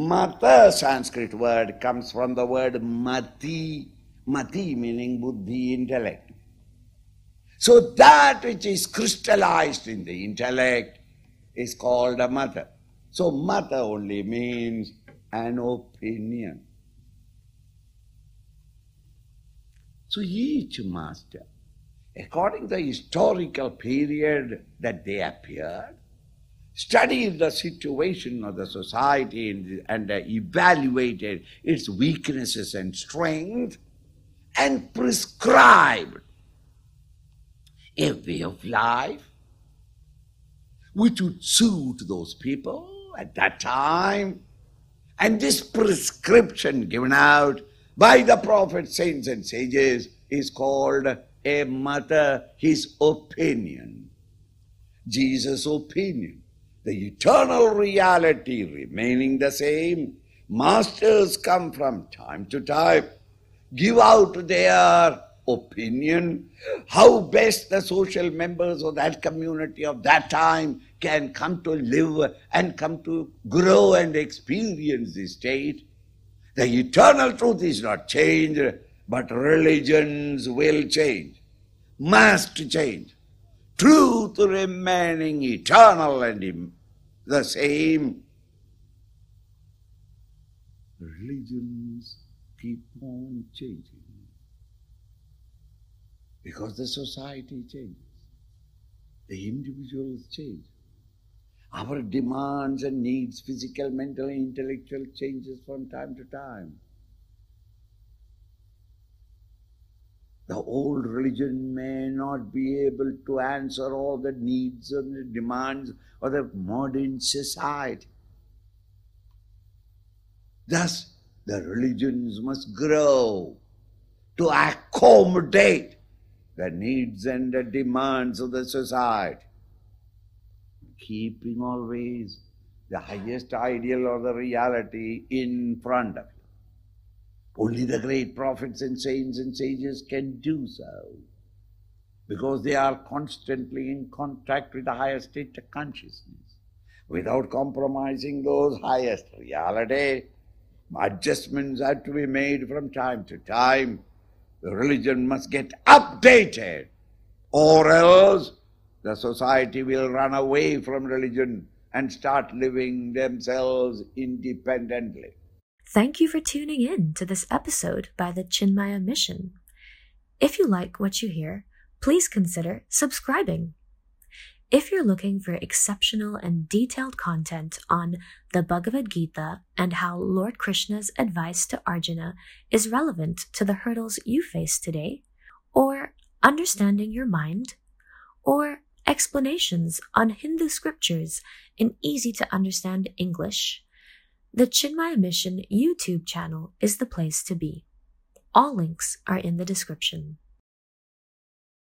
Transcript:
Mata Sanskrit word comes from the word mati, mati meaning buddhi, intellect. So that which is crystallized in the intellect is called a mata. So mata only means an opinion. So each master, according to the historical period that they appeared, studied the situation of the society and, and uh, evaluated its weaknesses and strength and prescribed a way of life which would suit those people at that time. And this prescription given out by the prophets, saints, and sages is called a mata, his opinion. Jesus' opinion. The eternal reality remaining the same. Masters come from time to time, give out their opinion, how best the social members of that community of that time can come to live and come to grow and experience this state. The eternal truth is not changed, but religions will change, must change. Truth remaining eternal and the same. Religions keep on changing because the society changes, the individuals change. Our demands and needs, physical, mental, and intellectual, changes from time to time. The old religion may not be able to answer all the needs and the demands of the modern society. Thus, the religions must grow to accommodate the needs and the demands of the society keeping always the highest ideal or the reality in front of you. Only the great prophets and saints and sages can do so because they are constantly in contact with the higher state of consciousness without compromising those highest reality. Adjustments have to be made from time to time. The religion must get updated or else the society will run away from religion and start living themselves independently. Thank you for tuning in to this episode by the Chinmaya Mission. If you like what you hear, please consider subscribing. If you're looking for exceptional and detailed content on the Bhagavad Gita and how Lord Krishna's advice to Arjuna is relevant to the hurdles you face today, or understanding your mind, or explanations on Hindu scriptures in easy to understand English, the Chinmaya Mission YouTube channel is the place to be. All links are in the description.